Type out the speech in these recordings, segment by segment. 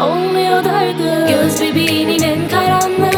Olmuyor dargın Göz bebeğinin en karanlık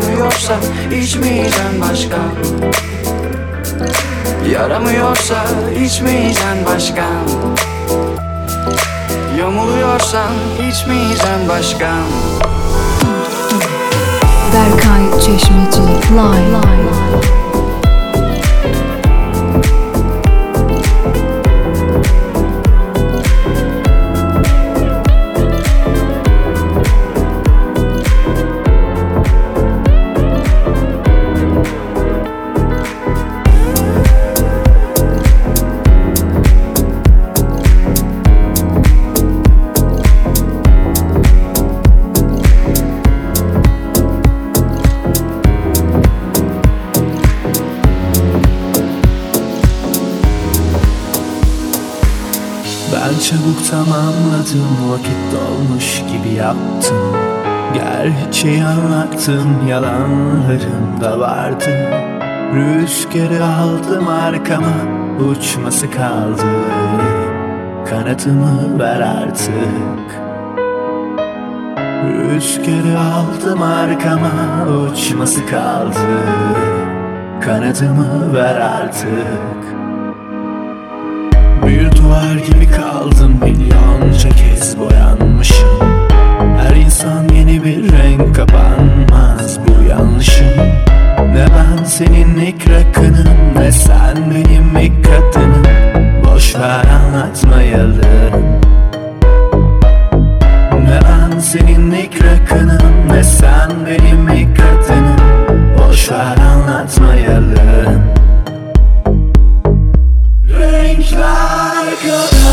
Yaramıyorsa içmeyeceksin başkan Yaramıyorsa içmeyeceksin başkan Yamuluyorsan içmeyeceksin başkan Berkay Çeşmeci Live Ben tamamladım vakit dolmuş gibi yaptım. Gerçeği anlattım yalanlarım da vardı. Rüzgarı aldım arkama uçması kaldı. Kanatımı ver artık. Rüzgarı aldım arkama uçması kaldı. Kanadımı ver artık. Bir duvar gibi kaldım milyonca kez boyanmışım. Her insan yeni bir renk kapanmaz. Bu yanlışım. Ne ben senin ilk rakının ne sen benim ilk kadınım Boş ver anlatmayalım. Ne ben senin ilk rakının ne sen benim ilk kadınım Boş ver anlatmayalım. Renkler kadar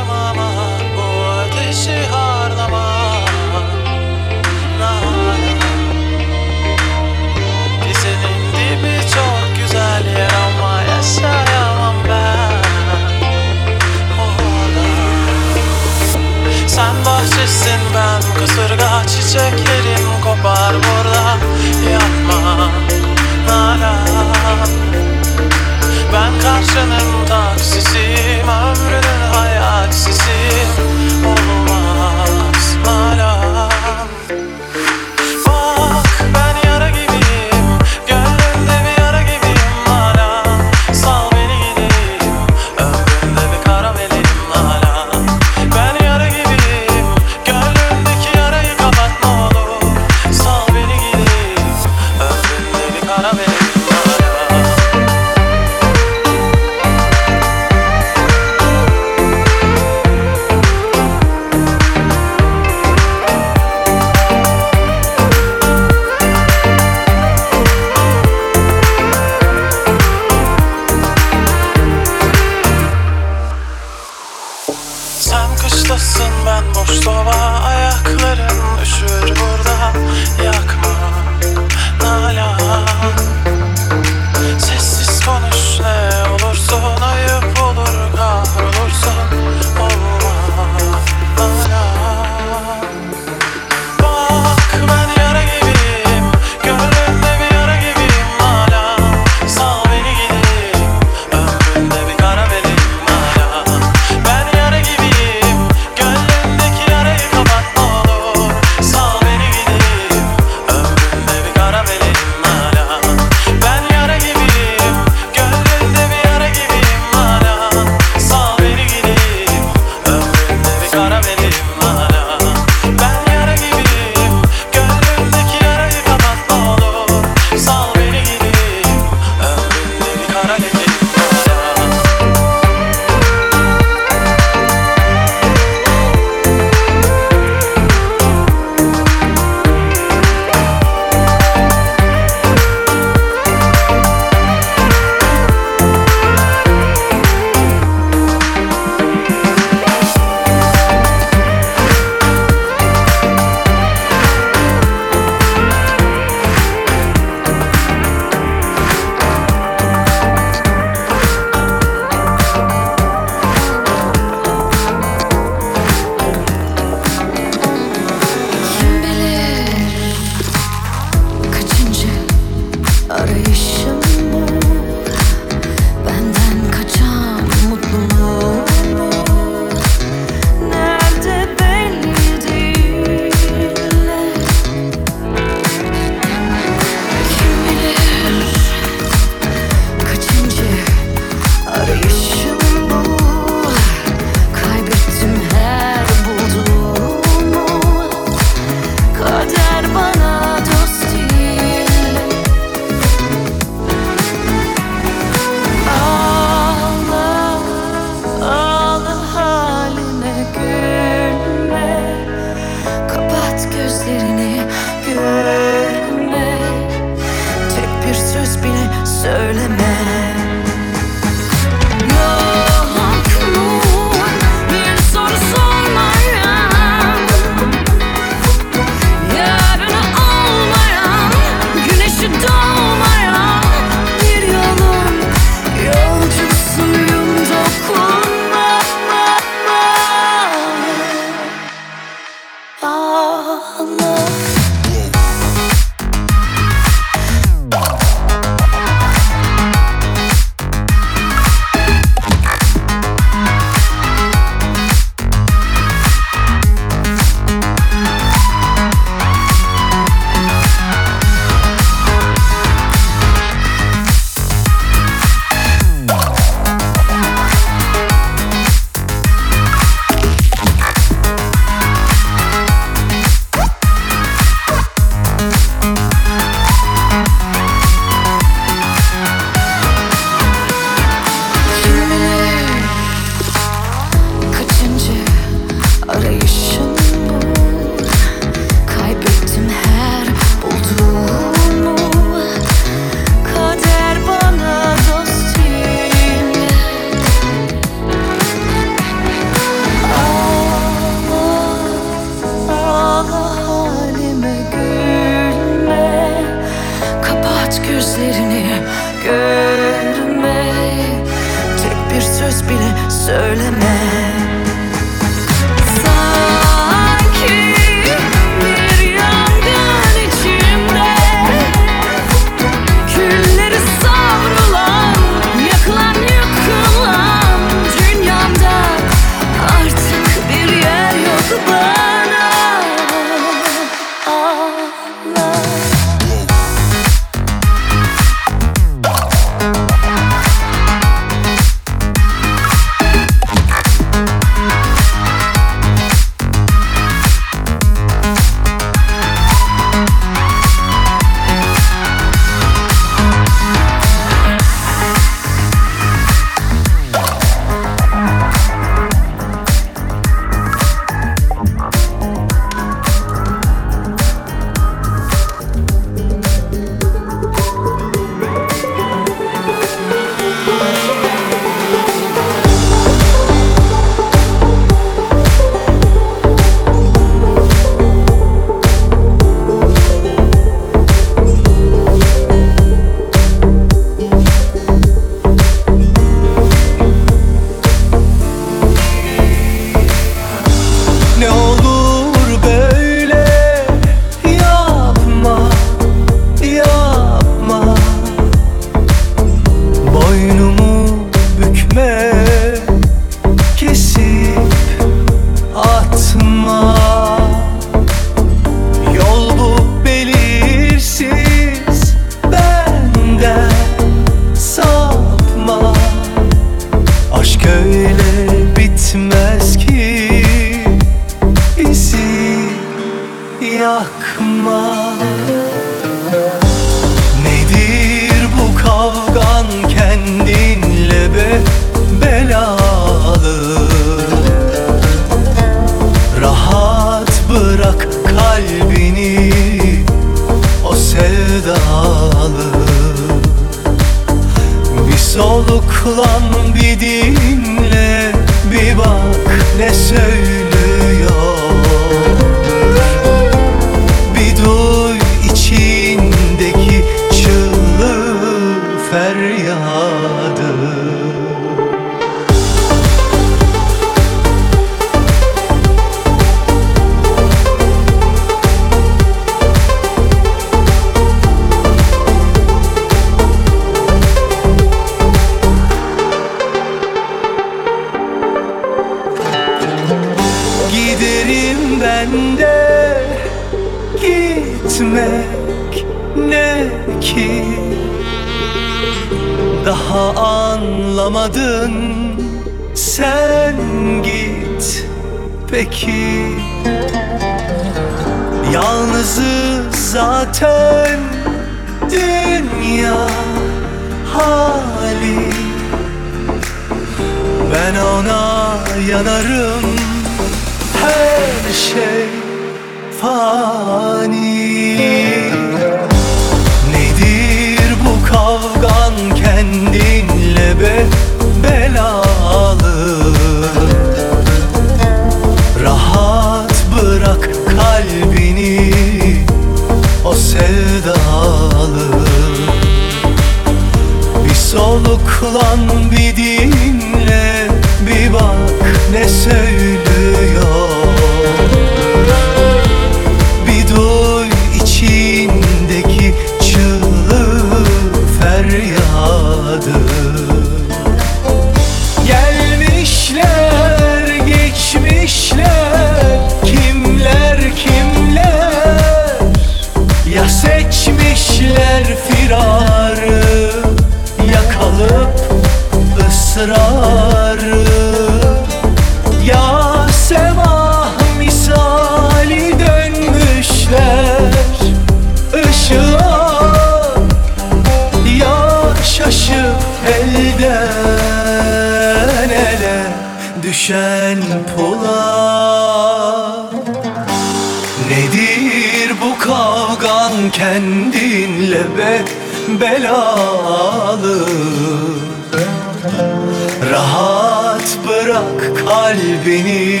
beni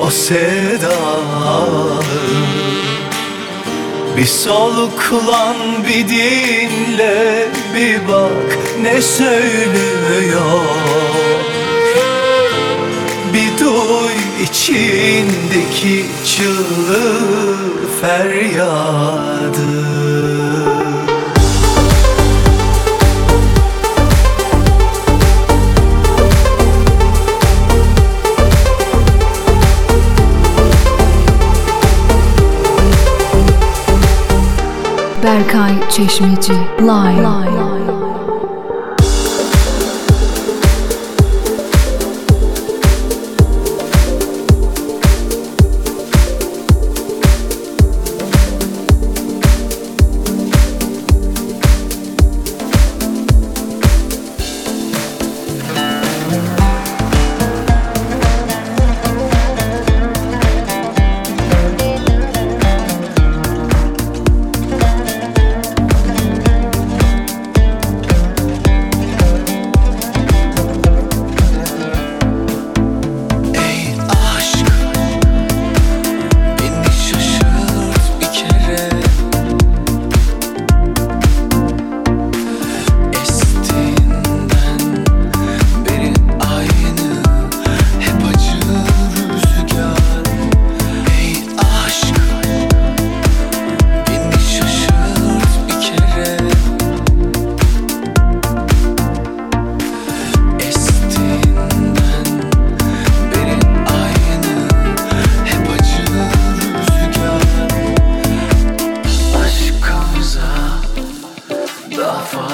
o sedalı Bir soluklan bir dinle bir bak ne söylüyor? Bir duy içindeki çığlığı feryadı. Berkay Çeşmeci Live, Live.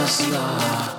Tesla.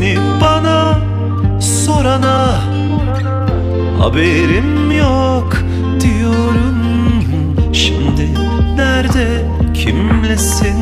Seni bana sorana haberim yok diyorum. Şimdi nerede kimlesin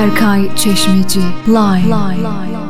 Berkay Çeşmeci Live, Live.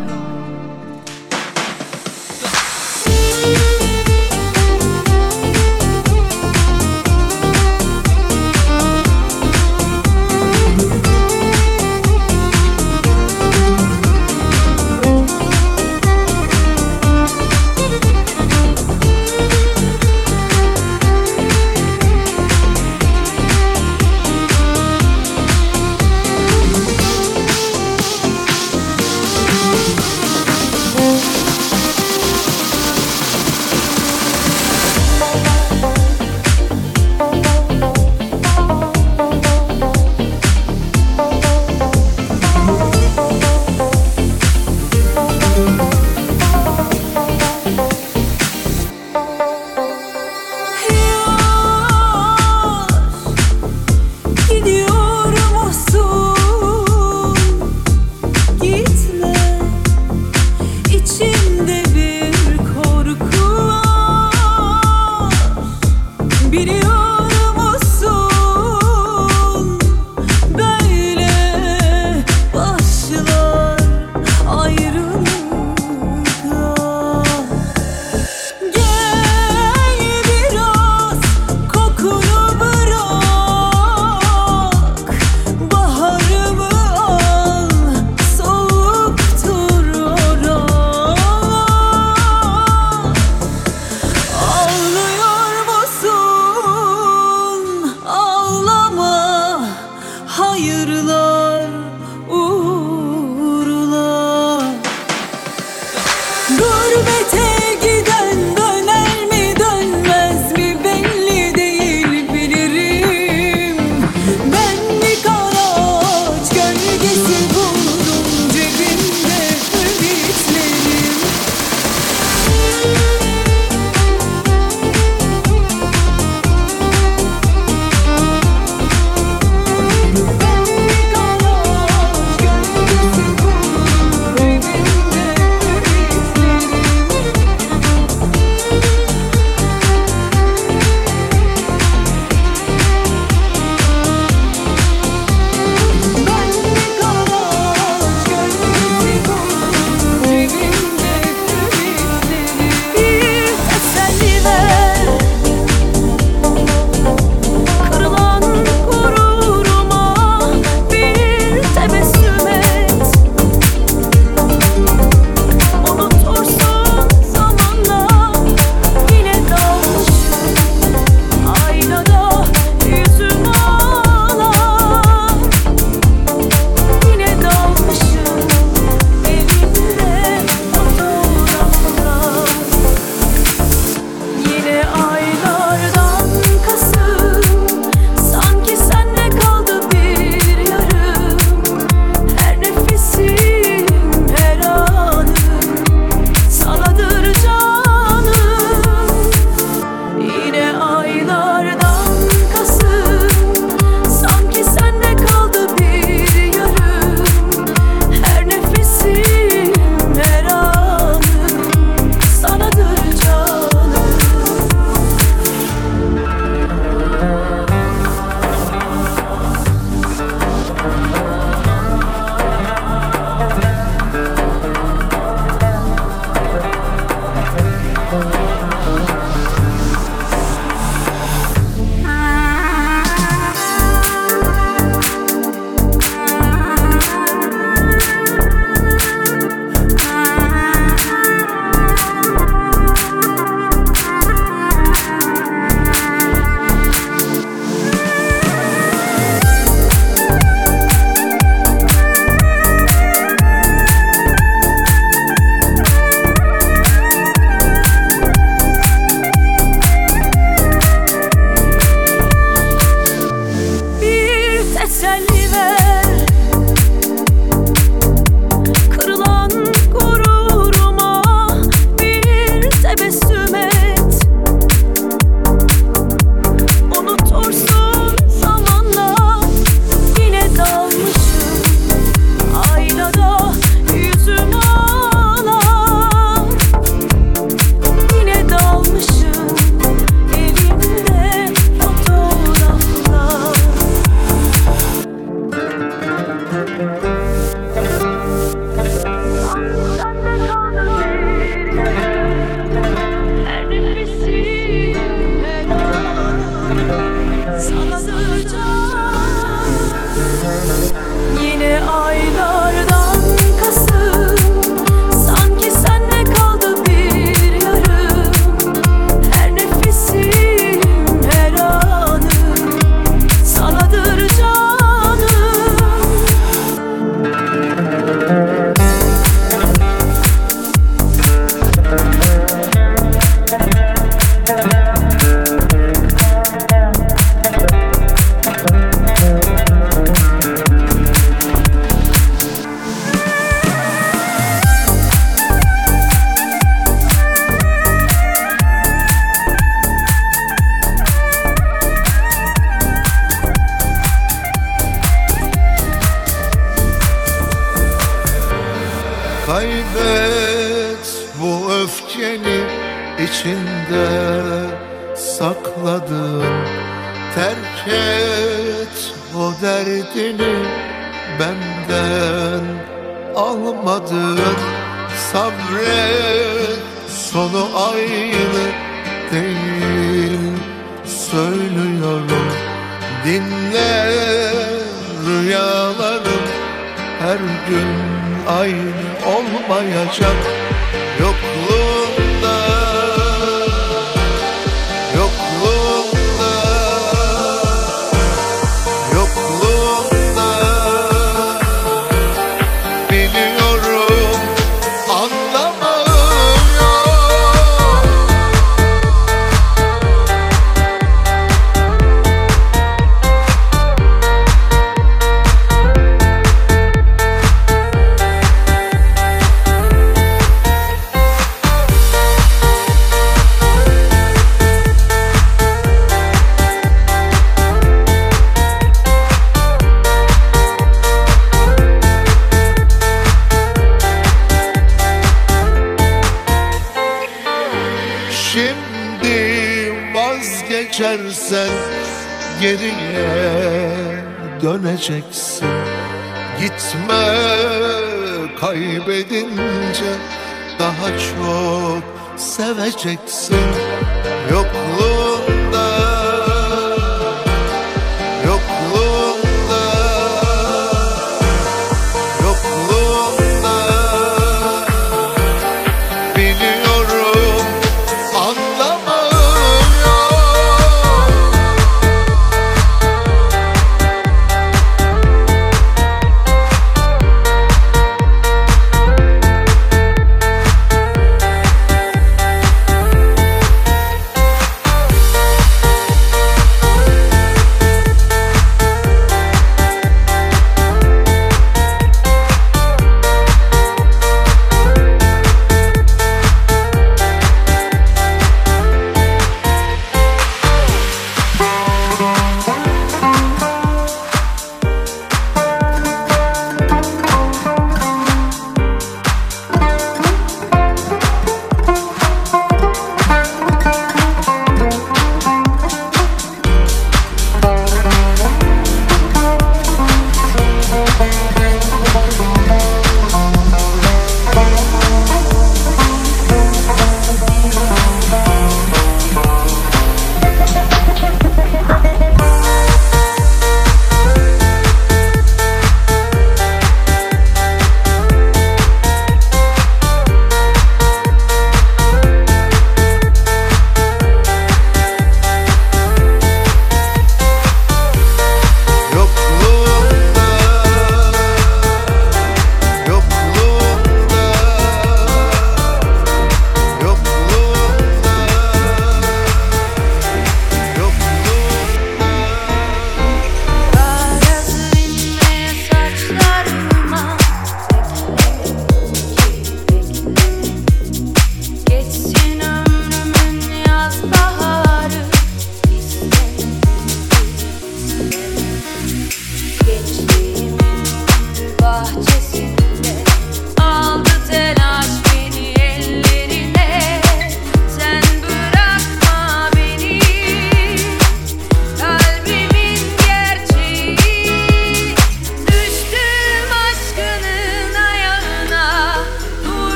Döneceksin. Gitme kaybedince daha çok seveceksin. Yokluğunda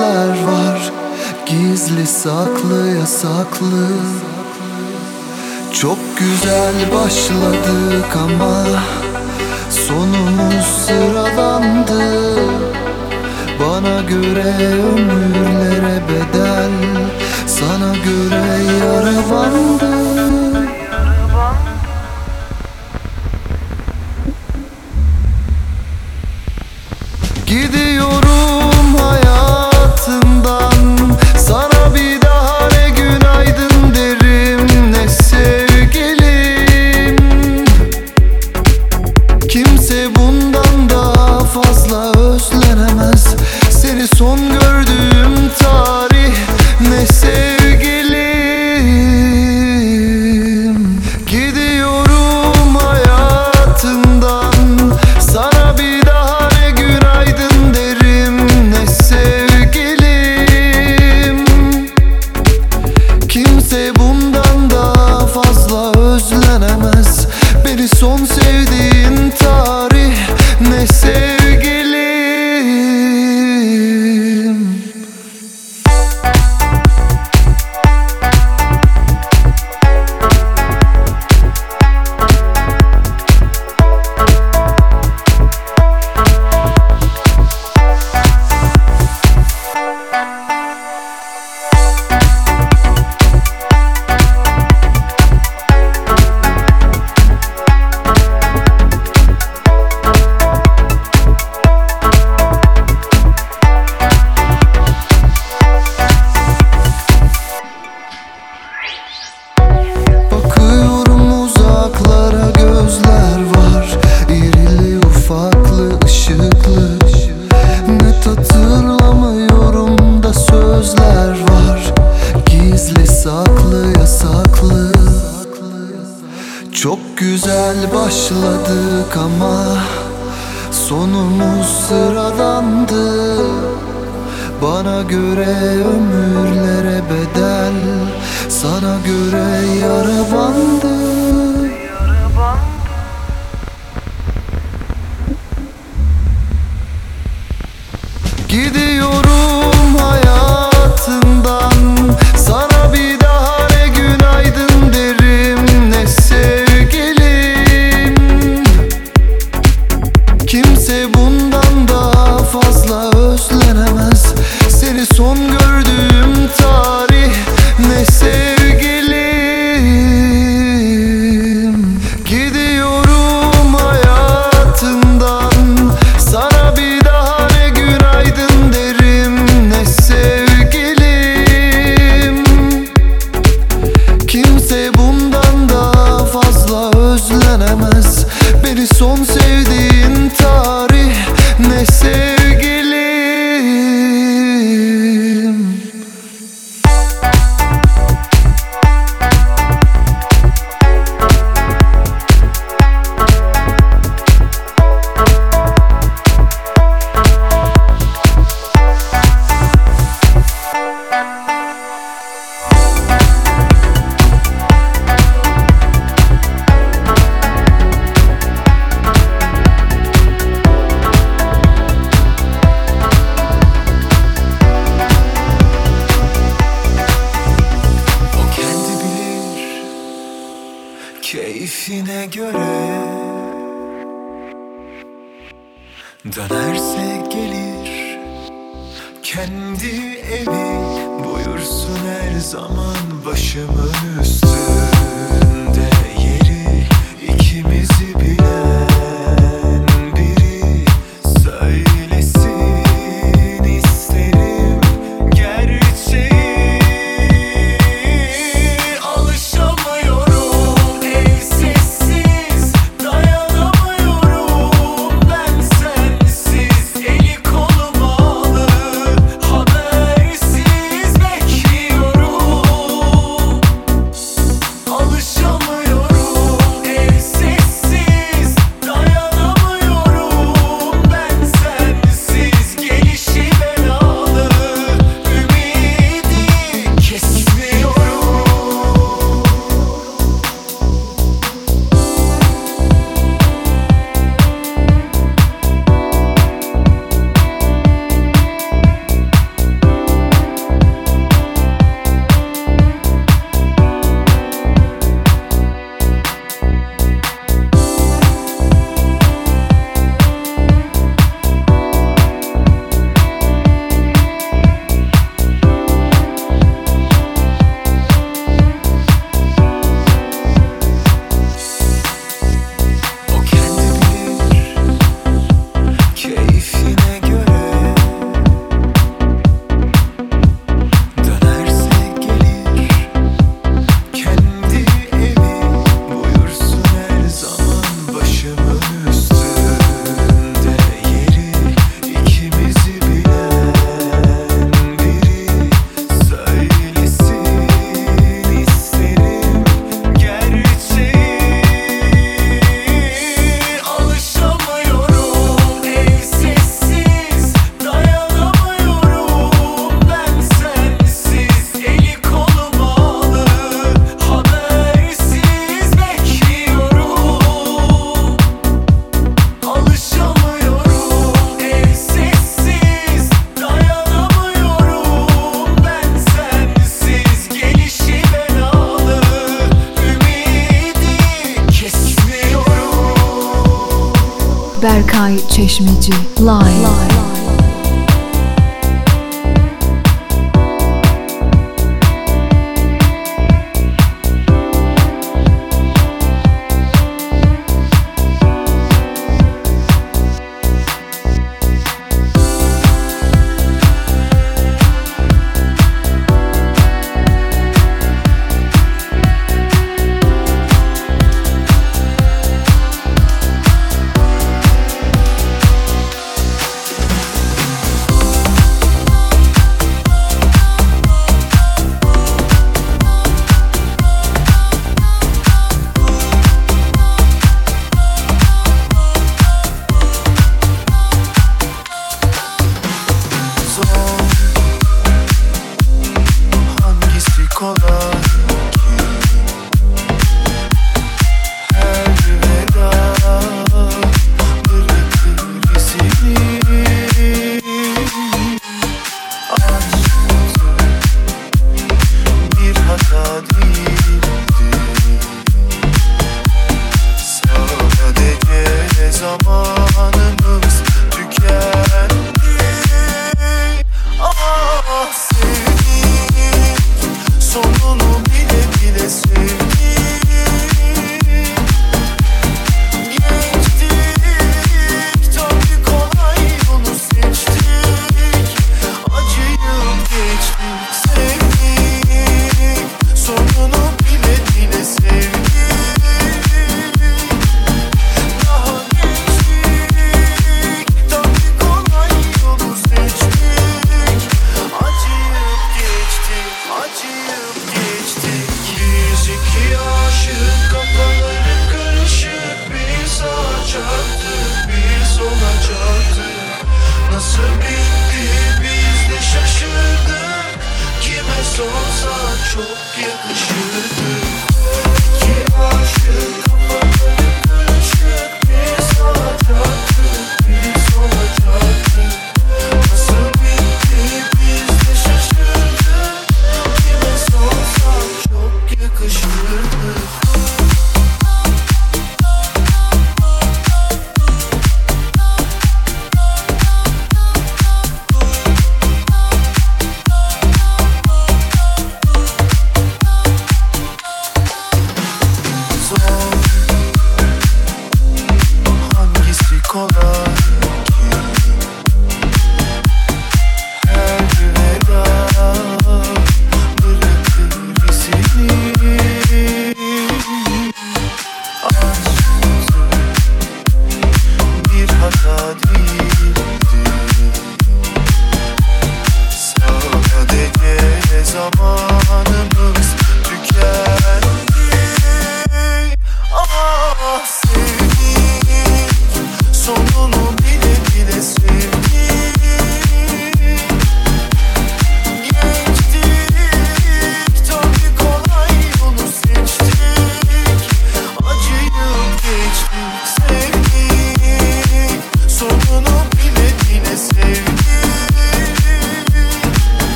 hayaller var Gizli saklı yasaklı. Çok güzel başladık ama Sonumuz sıralandı. Bana göre ömürlere bedel Sana göre yaralandı. Gidiyorum.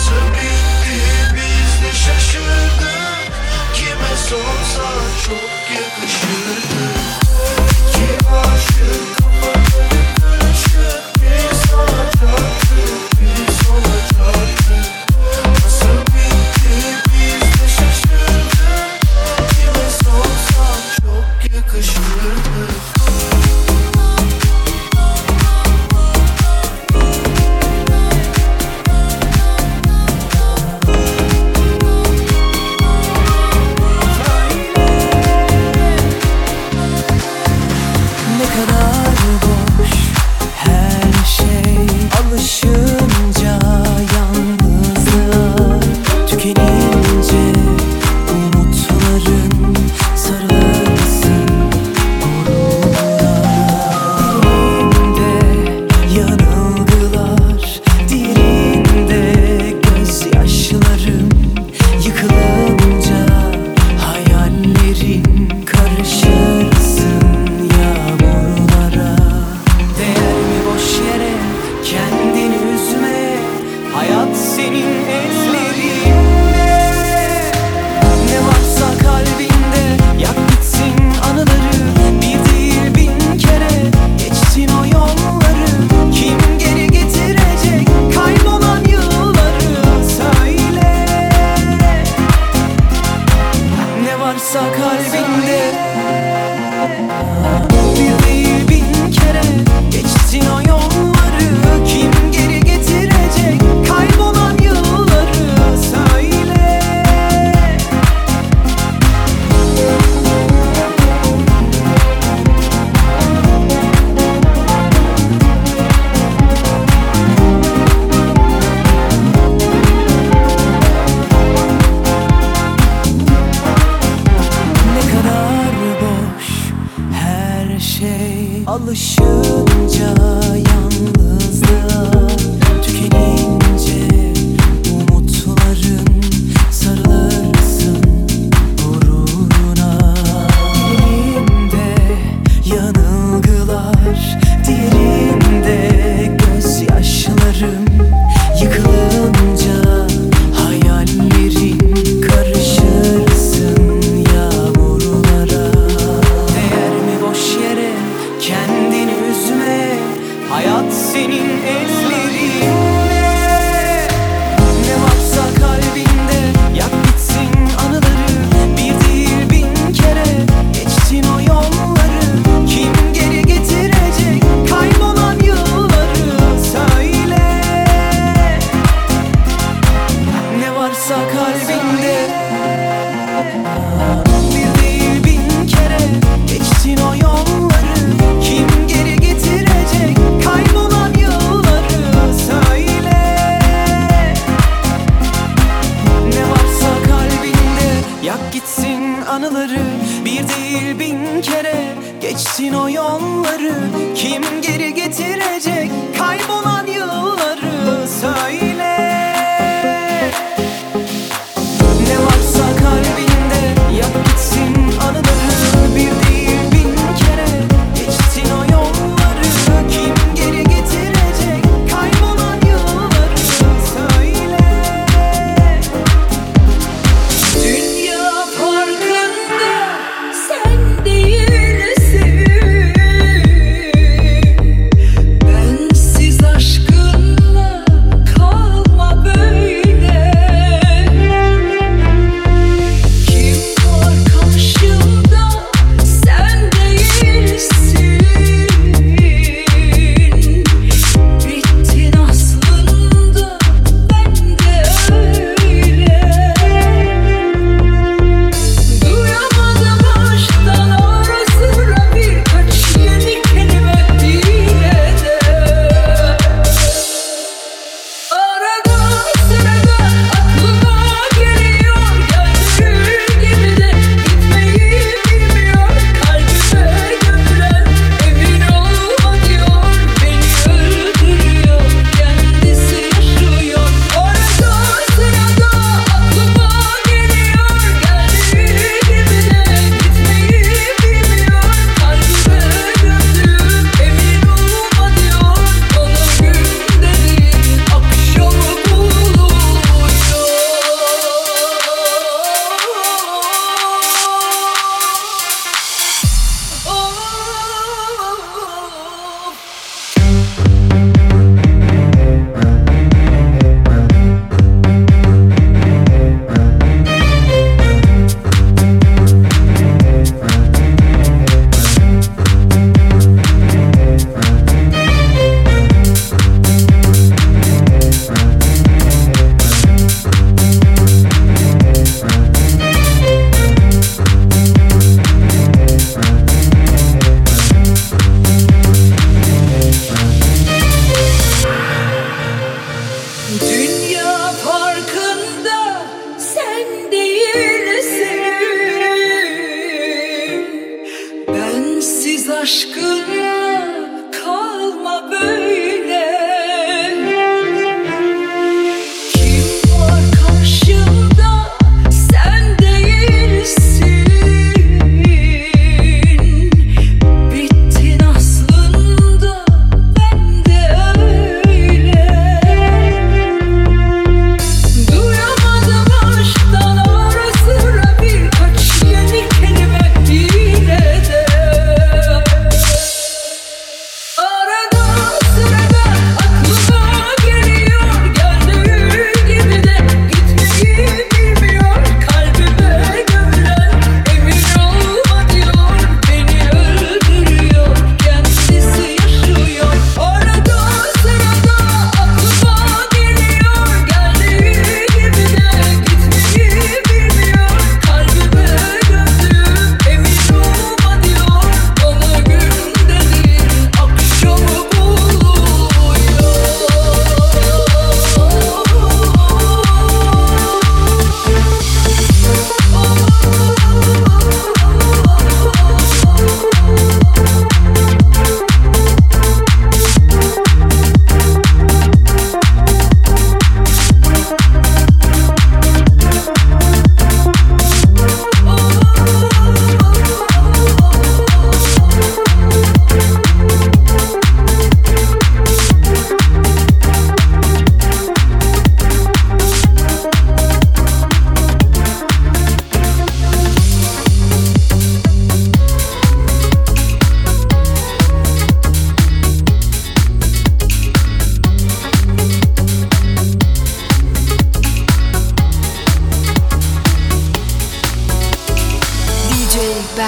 Nasıl bitti biz de şaşırdık. Kime sorsan çok yakışırdı. Ki aşık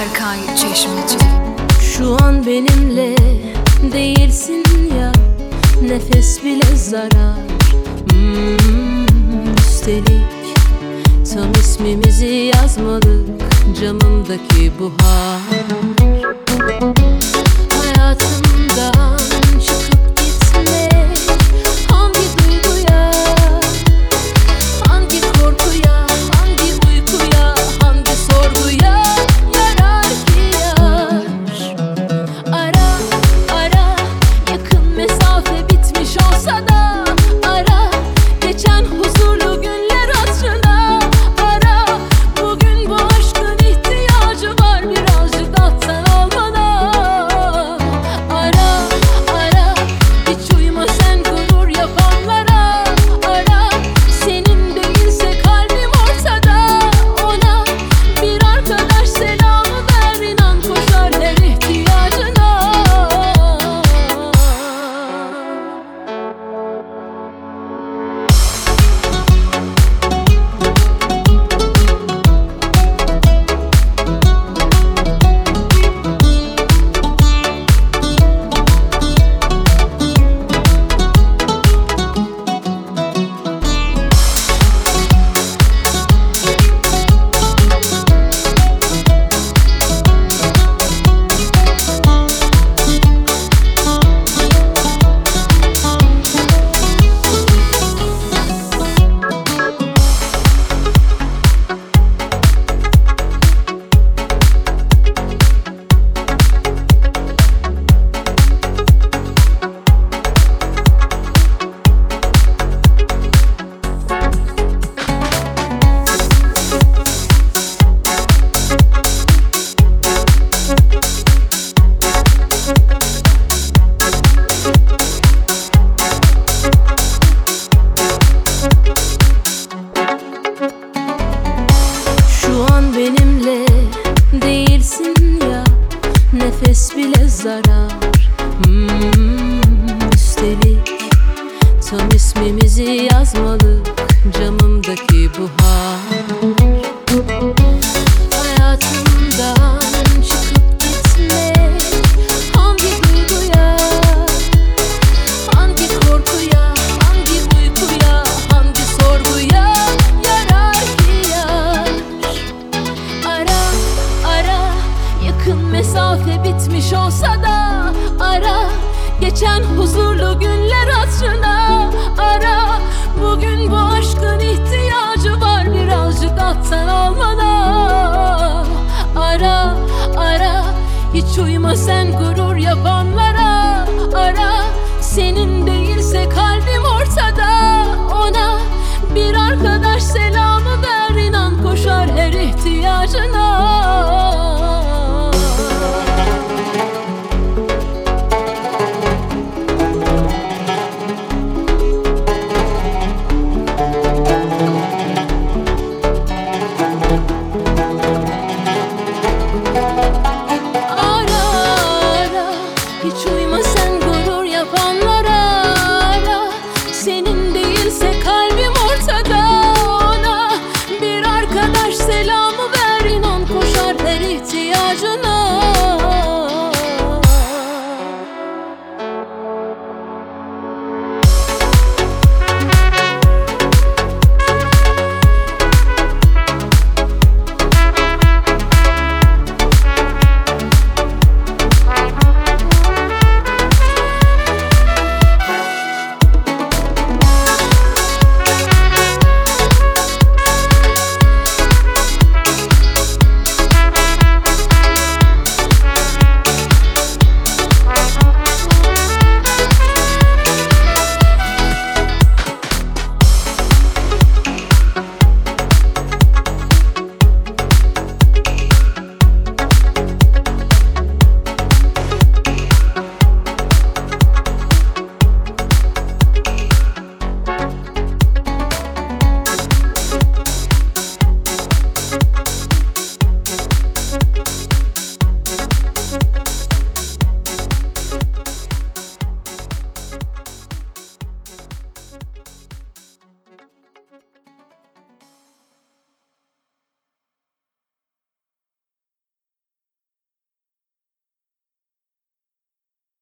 Berkay Çeşmeci. Şu an benimle değilsin ya Nefes bile zarar. Hmm, Üstelik tam ismimizi yazmadık Camımdaki buhar.